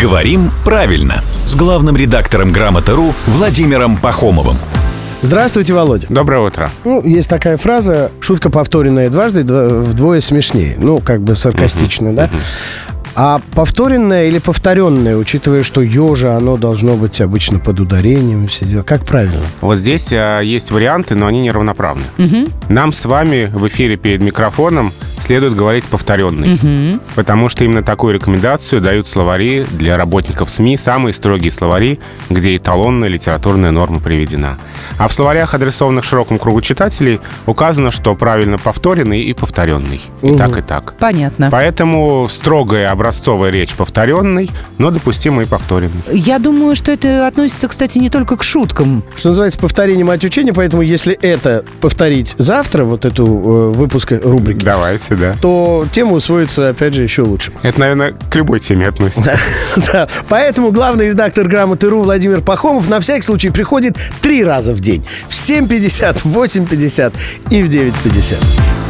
«Говорим правильно» с главным редактором «Грамоты.ру» Владимиром Пахомовым. Здравствуйте, Володя. Доброе утро. Ну, есть такая фраза, шутка, повторенная дважды, дво- вдвое смешнее. Ну, как бы саркастично, да? А повторенное или повторенное, учитывая, что ежа, оно должно быть обычно под ударением и все дела. Как правильно? Вот здесь а, есть варианты, но они неравноправны. Нам с вами в эфире перед микрофоном следует говорить повторенный. Потому что именно такую рекомендацию дают словари для работников СМИ, самые строгие словари, где эталонная литературная норма приведена. А в словарях, адресованных широкому кругу читателей, указано, что правильно повторенный и повторенный. И так, и так. Понятно. Поэтому строгая образцовая речь повторенный, но допустимый и повторенный. Я думаю, что это относится, кстати, не только к шуткам. Что называется повторение мать учения, поэтому если это повторить завтра, вот эту э, выпуск рубрики, Давайте, да. то тема усвоится, опять же, еще лучше. Это, наверное, к любой теме относится. Да. Поэтому главный редактор «Грамоты.ру» Владимир Пахомов на всякий случай приходит три раза в день. В 7.50, в 8.50 и в 9.50.